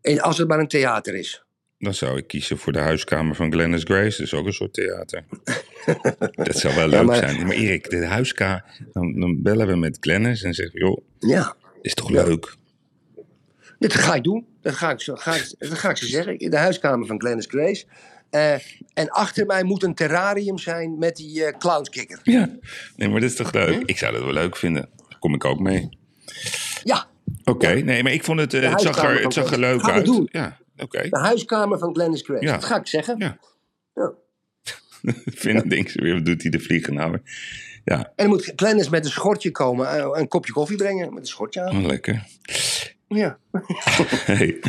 Speaker 3: En als het maar een theater is.
Speaker 4: Dan zou ik kiezen voor de huiskamer van Glennis Grace. Dat is ook een soort theater. dat zou wel
Speaker 3: Ja,
Speaker 4: leuk
Speaker 3: maar-
Speaker 4: zijn. Maar Erik, de huiskamer... Dan, dan bellen we met Glennis en zeggen... joh,
Speaker 3: Ja,
Speaker 4: is toch leuk?
Speaker 3: Dat ga ik doen. Dat ga ik, zo- ga ik, dat ga ik ze zeggen. In de huiskamer van Glennis Grace. Eh, en achter mij moet een terrarium zijn met die eh clownskikker.
Speaker 4: Ja. Nee, maar dat is toch leuk? Ik zou dat wel leuk vinden. Daar kom ik ook mee.
Speaker 3: Ja,
Speaker 4: Oké, nee, maar ik vond het... eh, het, zag er, het zag er leuk
Speaker 3: Gaan
Speaker 4: uit.
Speaker 3: doen.
Speaker 4: Ja, oké.
Speaker 3: de huiskamer van Glennis Grace.
Speaker 4: Ja.
Speaker 3: Dat ga ik zeggen.
Speaker 4: Ja.
Speaker 3: Ja.
Speaker 4: Vinden denk ze weer, wat doet hij de vlieger nou weer? Ja,
Speaker 3: En dan moet Glennis met een schortje komen, een kopje koffie brengen met een schortje aan.
Speaker 4: oh, lekker.
Speaker 3: Ja.
Speaker 4: Hey.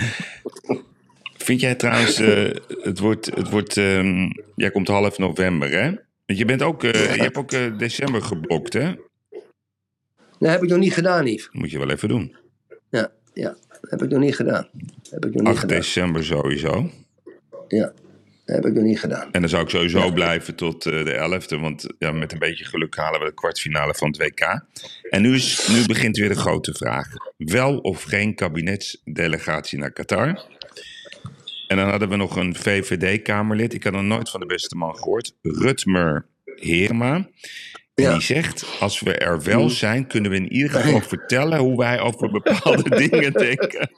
Speaker 4: Vind jij trouwens, eh, het wordt, het wordt ehm, jij komt half november, hè? Want je bent ook, eh, je hebt ook eh, december geblokt, hè?
Speaker 3: Dat heb ik nog niet gedaan, Yves.
Speaker 4: Moet je wel even doen.
Speaker 3: Ja, ja. Dat heb ik nog niet gedaan. Dat heb ik nog niet
Speaker 4: 8
Speaker 3: gedaan.
Speaker 4: december sowieso.
Speaker 3: Ja, dat heb ik nog niet gedaan.
Speaker 4: En dan zou ik sowieso blijven tot eh, de 11e, want ja, met een beetje geluk halen we de kwartfinale van het WK. En nu, is, nu begint weer de grote vraag. Wel of geen kabinetsdelegatie naar Qatar? En dan hadden we nog een VVD-kamerlid. Ik had nog nooit van de beste man gehoord. Rutmer Herema. En die zegt, als we er wel zijn, kunnen we in ieder geval vertellen hoe wij over bepaalde dingen denken.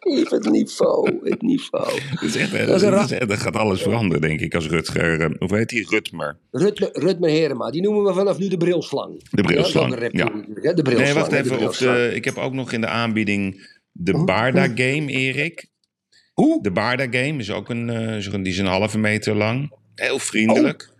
Speaker 3: Yves, het niveau, het niveau.
Speaker 4: Dat, is echt, eh,
Speaker 3: Dat is
Speaker 4: dat, is gaat alles veranderen, denk ik, als Rutger... eh, Hoe heet die? Rutmer.
Speaker 3: Rutmer, Rutmer Herema, die noemen we vanaf nu de brilslang.
Speaker 4: De brilslang,
Speaker 3: Ja, ook De brilslang.
Speaker 4: Nee, wacht
Speaker 3: de
Speaker 4: even. De, ik heb ook nog in de aanbieding de
Speaker 3: Hoe?
Speaker 4: Barda Game, Erik.
Speaker 3: Hoe?
Speaker 4: De Barda Game is ook een, eh, die is een halve meter lang. Heel vriendelijk.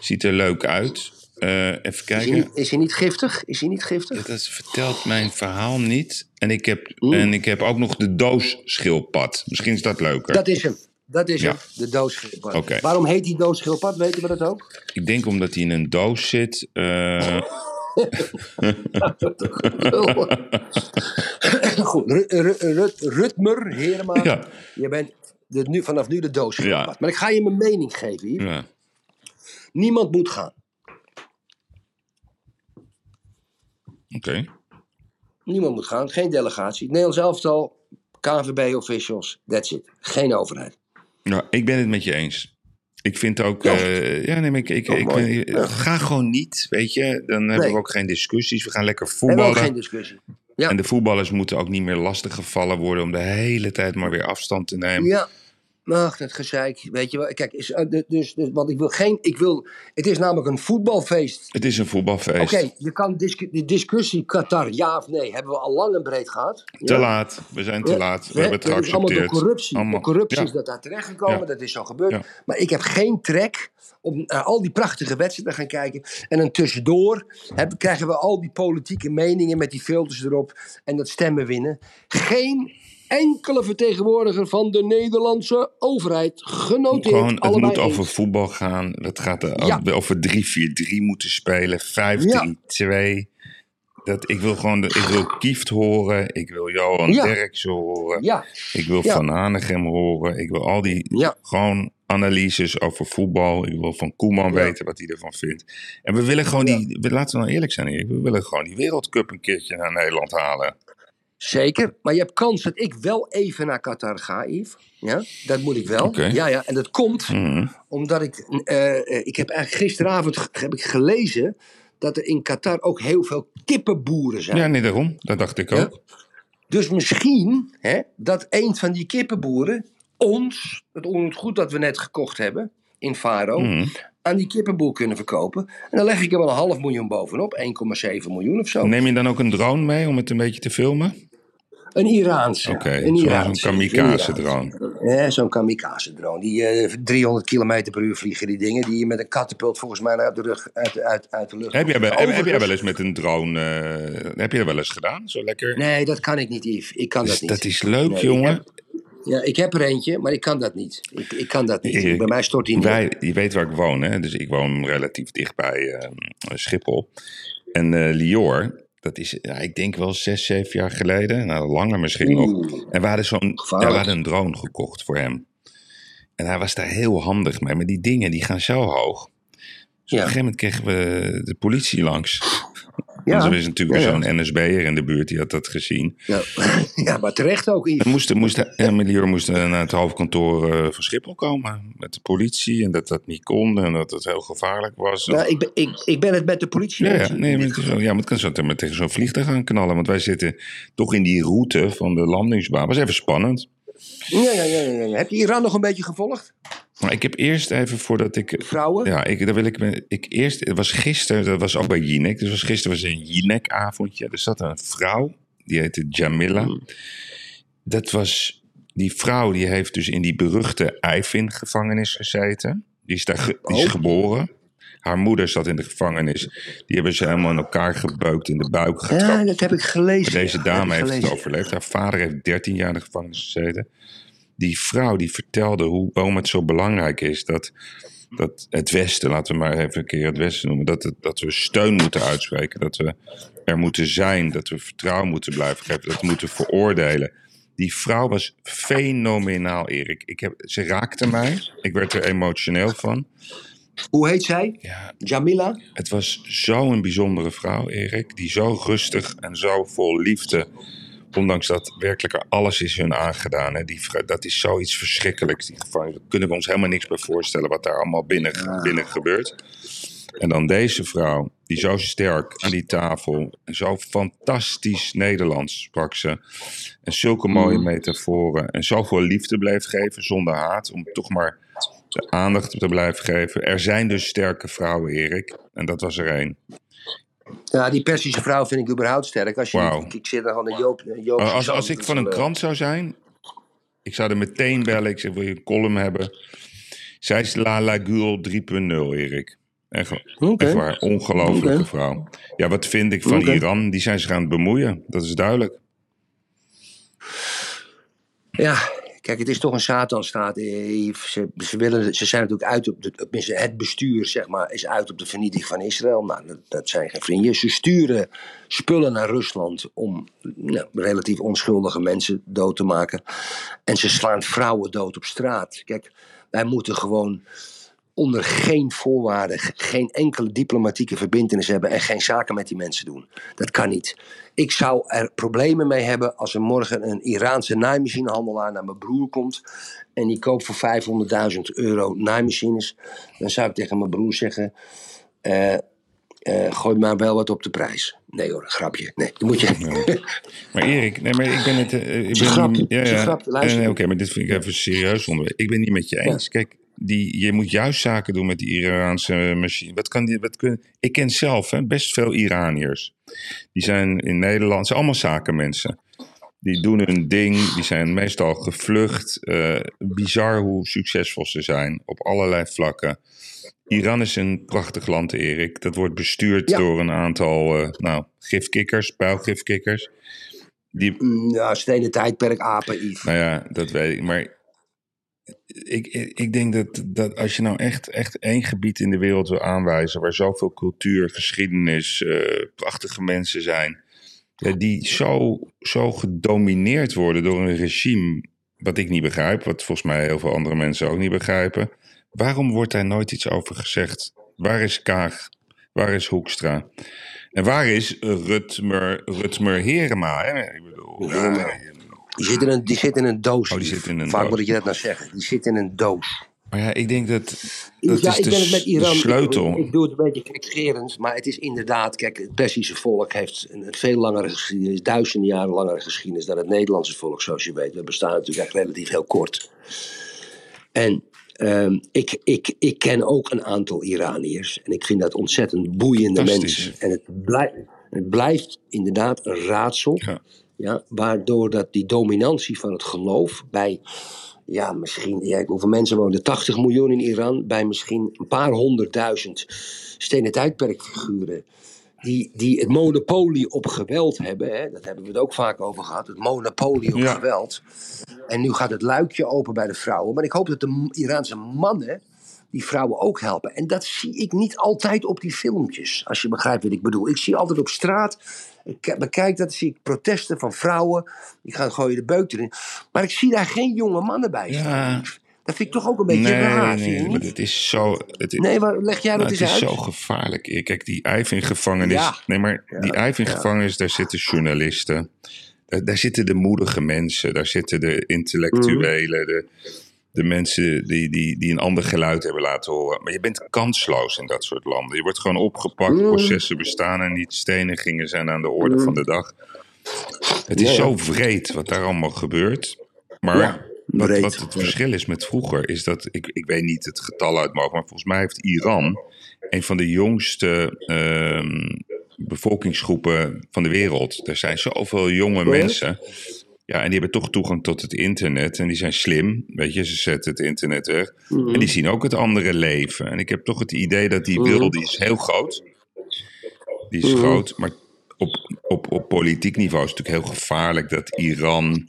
Speaker 4: Ziet er leuk uit. Eh, even
Speaker 3: Is hij,
Speaker 4: kijken.
Speaker 3: niet, is hij niet giftig? Is hij niet giftig?
Speaker 4: Dat vertelt mijn verhaal niet. En ik heb, en ik heb ook nog de doos schildpad. Misschien is dat leuker.
Speaker 3: Dat is hem. Dat is
Speaker 4: Ja.
Speaker 3: hem. De doosschildpad.
Speaker 4: Oké.
Speaker 3: Waarom heet die doosschildpad? Weten we dat ook?
Speaker 4: Ik denk omdat hij in een doos zit. eh,
Speaker 3: Goed, Ru- Ru- Ru- Rutmer Herema.
Speaker 4: Ja.
Speaker 3: Je bent de, nu, vanaf nu de doosschildpad.
Speaker 4: Ja.
Speaker 3: Maar ik ga je mijn mening geven hier.
Speaker 4: ja.
Speaker 3: Niemand moet gaan.
Speaker 4: Oké.
Speaker 3: Niemand moet gaan, geen delegatie. Nederlands elftal, KNVB-officials, that's it. Geen overheid.
Speaker 4: Nou, ik ben het met je eens. Ik vind ook,
Speaker 3: Ja.
Speaker 4: eh, ja, nee, maar ik, ik,
Speaker 3: Oh,
Speaker 4: ik,
Speaker 3: Ja.
Speaker 4: ga gewoon niet, weet je. Dan hebben we ook geen discussies. We gaan lekker
Speaker 3: En ook
Speaker 4: voetballen.
Speaker 3: geen discussie. Ja.
Speaker 4: En de voetballers moeten ook niet meer lastig gevallen worden om de hele tijd maar weer afstand te nemen.
Speaker 3: Ja. Ach, dat gezeik. Weet je wel. Kijk, is, eh, de- dus, dus, want ik wil geen. Ik wil, het is namelijk een voetbalfeest.
Speaker 4: Het is een voetbalfeest.
Speaker 3: Oké, je kan die discussie Qatar, ja of nee, hebben we al lang en breed gehad.
Speaker 4: Te laat. We zijn te
Speaker 3: Ja,
Speaker 4: laat. We hebben het
Speaker 3: dat is allemaal door
Speaker 4: geaccepteerd.
Speaker 3: corruptie.
Speaker 4: Allemaal.
Speaker 3: Door corruptie
Speaker 4: Ja.
Speaker 3: is dat daar terechtgekomen,
Speaker 4: Ja.
Speaker 3: dat is zo gebeurd. Maar ik heb geen trek om naar al die prachtige wedstrijden te gaan kijken. En dan tussendoor krijgen we al die politieke meningen met die filters erop. En dat stemmen winnen. Geen enkele vertegenwoordiger van de Nederlandse overheid genoteerd.
Speaker 4: Gewoon, het
Speaker 3: allebei
Speaker 4: moet over voetbal gaan. Het gaat er
Speaker 3: Ja.
Speaker 4: over 3-4-3 moeten spelen. 5-3-2. Dat, ik wil gewoon de, ik wil Kieft horen. Ik wil Johan
Speaker 3: Ja.
Speaker 4: Derksen horen.
Speaker 3: Ja,
Speaker 4: Ik wil. Van Hanegem horen. Ik wil al die gewoon analyses over voetbal. Ik wil van Koeman weten wat hij ervan vindt. En we willen gewoon die, laten we nou eerlijk zijn Erik. We willen gewoon die wereldcup een keertje naar Nederland halen.
Speaker 3: Zeker. Maar je hebt kans dat ik wel even naar Qatar ga, Yves. Ja, dat moet ik wel. Ja, ja. En dat komt
Speaker 4: Mhm.
Speaker 3: Omdat ik, eh, eh, ik heb eigenlijk gisteravond heb ik gelezen dat er in Qatar ook heel veel kippenboeren zijn.
Speaker 4: Ja, nee, daarom. Dat dacht ik
Speaker 3: Ja.
Speaker 4: ook.
Speaker 3: Dus misschien hè, dat een van die kippenboeren ons, het goed dat we net gekocht hebben in Faro,
Speaker 4: Mhm.
Speaker 3: aan die kippenboer kunnen verkopen. En dan leg ik er wel een half miljoen bovenop, 1,7 miljoen of zo.
Speaker 4: Neem je dan ook een drone mee om het een beetje te filmen?
Speaker 3: Een Iraanse.
Speaker 4: Oké,
Speaker 3: een
Speaker 4: zo'n
Speaker 3: Iraanse,
Speaker 4: kamikaze
Speaker 3: een
Speaker 4: drone.
Speaker 3: Iraanse. Ja, zo'n kamikaze drone. Die eh 300 km per uur vliegen die dingen. Die je met een katapult volgens mij uit de, rug, uit, uit, uit de lucht.
Speaker 4: Heb jij, heb, heb jij wel eens met een drone, eh, heb je dat wel eens gedaan? Zo lekker?
Speaker 3: Nee, dat kan ik niet, Yves. Ik kan
Speaker 4: Dus
Speaker 3: dat niet.
Speaker 4: dat is leuk,
Speaker 3: Nee,
Speaker 4: jongen.
Speaker 3: heb- Ja, ik heb er eentje, maar ik kan dat niet. Ik, ik kan dat niet.
Speaker 4: Ik-
Speaker 3: Bij mij stort hij niet.
Speaker 4: Je weet waar ik woon, hè? Dus ik woon relatief dichtbij eh, Schiphol. En eh Lior, dat is, ja, ik denk wel zes, zeven jaar geleden. Nou, langer misschien nog. En we hadden, zo'n, ja, we hadden een drone gekocht voor hem. En hij was daar heel handig mee. Maar die dingen, die gaan zo hoog. Dus
Speaker 3: Ja.
Speaker 4: op een gegeven moment kregen we de politie langs.
Speaker 3: Ja.
Speaker 4: Want er is natuurlijk zo'n NSB'er in de buurt, die had dat gezien.
Speaker 3: Ja. ja, maar terecht ook, Yves.
Speaker 4: We moesten, moesten, ja, Lior moest naar het hoofdkantoor eh, van Schiphol komen. Met de politie. En dat dat niet kon. En dat het heel gevaarlijk was.
Speaker 3: Nou, ik, ben, ik, ik ben het met de politie
Speaker 4: Ja, nee, maar het, is zo, ja, maar het kan zo tegen tegen zo'n vliegtuig gaan knallen. Want wij zitten toch in die route van de landingsbaan. was even spannend.
Speaker 3: Ja, ja, ja, ja. Heb je Iran nog een beetje gevolgd?
Speaker 4: Maar ik heb eerst even voordat ik...
Speaker 3: Vrouwen?
Speaker 4: Ja, ik, daar wil ik, me- ik eerst... Het was gisteren, dat was ook bij Jinek. Dus was, gisteren was een Jinek-avondje. Er zat een vrouw, die heette Jamila. Dat was... Die vrouw die heeft dus in die beruchte Eifin-gevangenis gezeten. Die is daar ge- die is
Speaker 3: Oh.
Speaker 4: geboren. Haar moeder zat in de gevangenis. Die hebben ze helemaal in elkaar gebeukt, in de buik getrapt.
Speaker 3: Ja, dat heb ik gelezen.
Speaker 4: Maar deze dame heeft het overleefd. Haar vader heeft 13 jaar in de gevangenis gezeten. Die vrouw die vertelde hoe, waarom het zo belangrijk is dat, dat het Westen, laten we maar even een keer het Westen noemen, dat, het, dat we steun moeten uitspreken. Dat we er moeten zijn, dat we vertrouwen moeten blijven geven, dat we moeten veroordelen. Die vrouw was fenomenaal, Erik. Ik heb, ze raakte mij. Ik werd er emotioneel van.
Speaker 3: Hoe heet zij?
Speaker 4: Ja,
Speaker 3: Jamila?
Speaker 4: het was zo'n bijzondere vrouw, Erik. Die zo rustig en zo vol liefde. Ondanks dat werkelijk er alles is hun aangedaan. Hè. Die, dat is zoiets verschrikkelijks. Die gevangenis. Daar kunnen we ons helemaal niks bij voorstellen wat daar allemaal binnen, binnen gebeurt. En dan deze vrouw, die zo sterk aan die tafel. En zo fantastisch Nederlands sprak ze. En zulke mooie metaforen. En zoveel liefde bleef geven zonder haat. Om toch maar de aandacht te blijven geven. Er zijn dus sterke vrouwen, Erik. En dat was er één.
Speaker 3: Ja, die Persische vrouw vind ik überhaupt sterk. Als je,
Speaker 4: Wauw.
Speaker 3: ik, ik zit er gewoon een Joop. een Joop
Speaker 4: als, als ik van een
Speaker 3: eh,
Speaker 4: krant zou zijn, ik zou er meteen bellen. Ik zeg, wil je een column hebben? Zij is La Lagule 3.0, Erik. Echt,
Speaker 3: Oké.
Speaker 4: echt waar, ongelofelijke
Speaker 3: Oké.
Speaker 4: vrouw. Ja, wat vind ik van. Iran? Die zijn zich aan het bemoeien, dat is duidelijk.
Speaker 3: Ja, kijk, het is toch een Satanstaat. eh, Ze, ze, willen, ze zijn natuurlijk uit op het bestuur, zeg maar, is uit op de vernietiging van Israël. Nou, dat, dat zijn geen vrienden. Ze sturen spullen naar Rusland om nou, relatief onschuldige mensen dood te maken. En ze slaan vrouwen dood op straat. Kijk, wij moeten gewoon onder geen voorwaarden, geen enkele diplomatieke verbindenis hebben en geen zaken met die mensen doen. Dat kan niet. Ik zou er problemen mee hebben als er morgen een Iraanse naaimachinehandelaar naar mijn broer komt en die koopt voor 500.000 euro naaimachines. Dan zou ik tegen mijn broer zeggen: eh, eh, gooi maar wel wat op de prijs. Nee hoor, een grapje. Nee, die moet je.
Speaker 4: Maar Erik, nee, maar ik ben het. eh, ik ben
Speaker 3: grapje,
Speaker 4: Ja, ja.
Speaker 3: grapje,
Speaker 4: Nee,
Speaker 3: luister.
Speaker 4: nee, Oké, maar dit vind ik even serieus onderwerp. Ik ben niet met je eens. Kijk, die, je moet juist zaken doen met die Iraanse machine. Wat kan die, wat kun, ik ken zelf hè, best veel Iraniërs. Die zijn in Nederland, ze zijn allemaal zakenmensen. Die doen hun ding, die zijn meestal gevlucht. Eh, bizar hoe succesvol ze zijn op allerlei vlakken. Iran is een prachtig land, Erik. Dat wordt bestuurd
Speaker 3: Ja.
Speaker 4: door een aantal eh, nou, gifkikkers, pijlgifkikkers. Die,
Speaker 3: Ja, stenen tijdperk, apen, Yves.
Speaker 4: nou ja, dat weet ik. Maar ik, ik, ik denk dat, dat als je nou echt, echt één gebied in de wereld wil aanwijzen... waar zoveel cultuur, geschiedenis, eh, prachtige mensen zijn... Ja, die zo, zo gedomineerd worden door een regime... wat ik niet begrijp, wat volgens mij heel veel andere mensen ook niet begrijpen... waarom wordt daar nooit iets over gezegd? Waar is Kaag? Waar is Hoekstra? En waar is Rutmer, Rutmer Herema? Hè? Ik bedoel, ja,
Speaker 3: Die zit in een, die zit in een doos.
Speaker 4: Oh, die zit in een
Speaker 3: Vaak
Speaker 4: doos.
Speaker 3: moet ik je dat nou zeggen. Die zit in een doos.
Speaker 4: Maar ja, ik denk dat dat
Speaker 3: ja,
Speaker 4: is
Speaker 3: ik
Speaker 4: de,
Speaker 3: ben het met Iran.
Speaker 4: sleutel.
Speaker 3: Ik, ik doe het een beetje gekscherend, maar het is inderdaad, kijk, het Persische volk heeft een, een veel langere geschiedenis, duizenden jaren langere geschiedenis dan het Nederlandse volk, zoals je weet. We bestaan natuurlijk echt relatief heel kort. En ehm, ik, ik, ik ken ook een aantal Iraniërs en ik vind dat ontzettend boeiende mensen. En het, blijft het blijft inderdaad een raadsel.
Speaker 4: Ja.
Speaker 3: Ja, waardoor dat die dominantie van het geloof bij, ja, misschien, ja, hoeveel mensen wonen? 80 miljoen in Iran, bij misschien een paar honderdduizend stenen tijdperkfiguren. Die, die het monopolie op geweld hebben, hè, dat hebben we het ook vaak over gehad, het monopolie op
Speaker 4: Ja.
Speaker 3: geweld. En nu gaat het luikje open bij de vrouwen. Maar ik hoop dat de Iraanse mannen die vrouwen ook helpen. En dat zie ik niet altijd op die filmpjes, als je begrijpt wat ik bedoel. Ik zie altijd op straat, ik bekijk dat, zie ik protesten van vrouwen. Die gaan gooien de beuk erin. Maar ik zie daar geen jonge mannen bij
Speaker 4: Ja.
Speaker 3: staan. Dat vind ik toch ook een beetje
Speaker 4: Nee,
Speaker 3: raar,
Speaker 4: nee, nee, maar het is zo. Het, is-
Speaker 3: Nee, maar leg jij
Speaker 4: nou,
Speaker 3: dat
Speaker 4: het
Speaker 3: eens
Speaker 4: is
Speaker 3: uit?
Speaker 4: zo gevaarlijk. Kijk, die Eiffin-gevangenis.
Speaker 3: Ja.
Speaker 4: Nee, maar die Eiffin-gevangenis, daar zitten journalisten. Daar, daar zitten de moedige mensen. Daar zitten de intellectuelen.
Speaker 3: Mhm.
Speaker 4: De, de mensen die, die, die een ander geluid hebben laten horen. Maar je bent kansloos in dat soort landen. Je wordt gewoon opgepakt.
Speaker 3: Mhm.
Speaker 4: Processen bestaan en niet. Stenigingen zijn aan de orde van de dag. Het is
Speaker 3: Ja, ja.
Speaker 4: zo vreed wat daar allemaal gebeurt. Maar
Speaker 3: Ja,
Speaker 4: wat, het verschil is met vroeger, is dat, ik, ik weet niet het getal uit hoofd, maar volgens mij heeft Iran een van de jongste ehm, bevolkingsgroepen van de wereld. Er zijn zoveel jonge mensen. Ja, en die hebben toch toegang tot het internet. En die zijn slim. Weet je, ze zetten het internet weg. En die zien ook het andere leven. En ik heb toch het idee dat die wil, die is heel groot. Die is groot, maar op, op, op politiek niveau is het natuurlijk heel gevaarlijk dat Iran,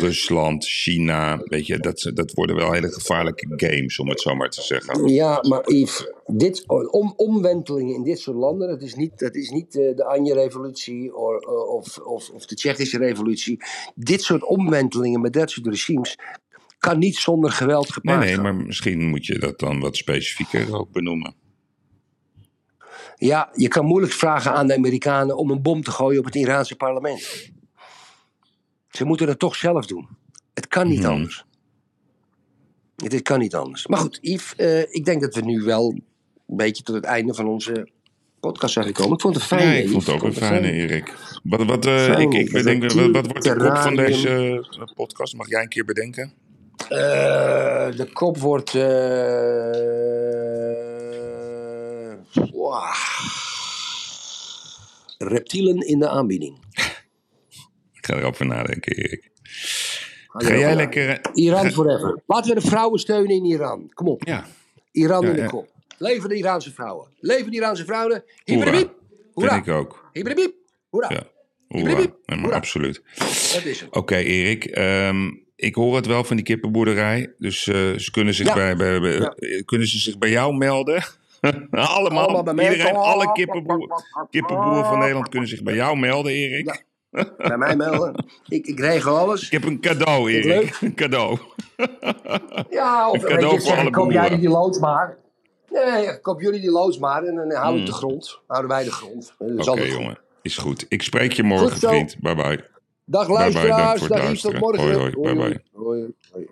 Speaker 4: Rusland, China, weet je, dat, ze- dat worden wel hele gevaarlijke games, om het zo maar te zeggen.
Speaker 3: Ja, maar Yves, dit, om, omwentelingen in dit soort landen, dat is niet, dat is niet eh, de Anje-revolutie of, of, of, of de Tsjechische revolutie. Dit soort omwentelingen met dat soort regimes kan niet zonder geweld gepaard
Speaker 4: nee, maar misschien moet je dat dan wat specifieker ook benoemen.
Speaker 3: Ja, je kan moeilijk vragen aan de Amerikanen om een bom te gooien op het Iraanse parlement. Ze moeten het toch zelf doen. Het kan niet
Speaker 4: Hmm.
Speaker 3: anders. Het het kan niet anders. Maar goed, Yves, eh, ik denk dat we nu wel een beetje tot het einde van onze podcast zijn gekomen. Ik vond het fijn. Hè,
Speaker 4: ik vond het ook een fijne,
Speaker 3: fijn.
Speaker 4: Erik. Wat, wat, eh,
Speaker 3: Fijn,
Speaker 4: ik, ik bedenk, wat, wat wordt de kop van deze eh, podcast? Mag jij een keer bedenken?
Speaker 3: De kop wordt. Reptielen in de aanbieding.
Speaker 4: Ik ga erover nadenken, Erik.
Speaker 3: Ga
Speaker 4: jij lekker... eh,
Speaker 3: Iran
Speaker 4: ga-
Speaker 3: forever. Laten we de vrouwen steunen in Iran. Kom op.
Speaker 4: Ja,
Speaker 3: Iran
Speaker 4: Ja,
Speaker 3: in de
Speaker 4: ja.
Speaker 3: kop. Leven de Iraanse vrouwen. Leven de Iraanse vrouwen.
Speaker 4: hoera.
Speaker 3: Hibberibiep.
Speaker 4: Vind
Speaker 3: Hoera.
Speaker 4: ik ook.
Speaker 3: Hibberibiep. Hoera.
Speaker 4: Ja, hoera. Nee, maar absoluut.
Speaker 3: Dat is het.
Speaker 4: Oké, Erik. ehm, ik hoor het wel van die kippenboerderij. Dus eh, ze kunnen zich,
Speaker 3: Ja.
Speaker 4: bij, bij, bij-
Speaker 3: Ja.
Speaker 4: kunnen ze zich bij jou melden. Allemaal.
Speaker 3: Allemaal bij mij.
Speaker 4: Iedereen, alle kippenboer, kippenboeren van Nederland kunnen zich bij jou melden, Erik.
Speaker 3: Ja. Bij mij melden. Ik, ik regel alles.
Speaker 4: Ik heb een cadeau, Erik. Een cadeau.
Speaker 3: Ja, of
Speaker 4: Een cadeau
Speaker 3: je,
Speaker 4: voor
Speaker 3: zeggen,
Speaker 4: alle
Speaker 3: koop jij
Speaker 4: boeren.
Speaker 3: die loods maar. Nee, koop jullie die loods maar en dan hou ik
Speaker 4: Hmm.
Speaker 3: de grond. Houden wij de grond.
Speaker 4: Oké, jongen. Is goed. Ik spreek je morgen, vriend. Bye bye.
Speaker 3: Dag luisteraars, dag Yves, tot morgen.
Speaker 4: Hoi, hoi, bye, bye.
Speaker 3: Hoi, hoi.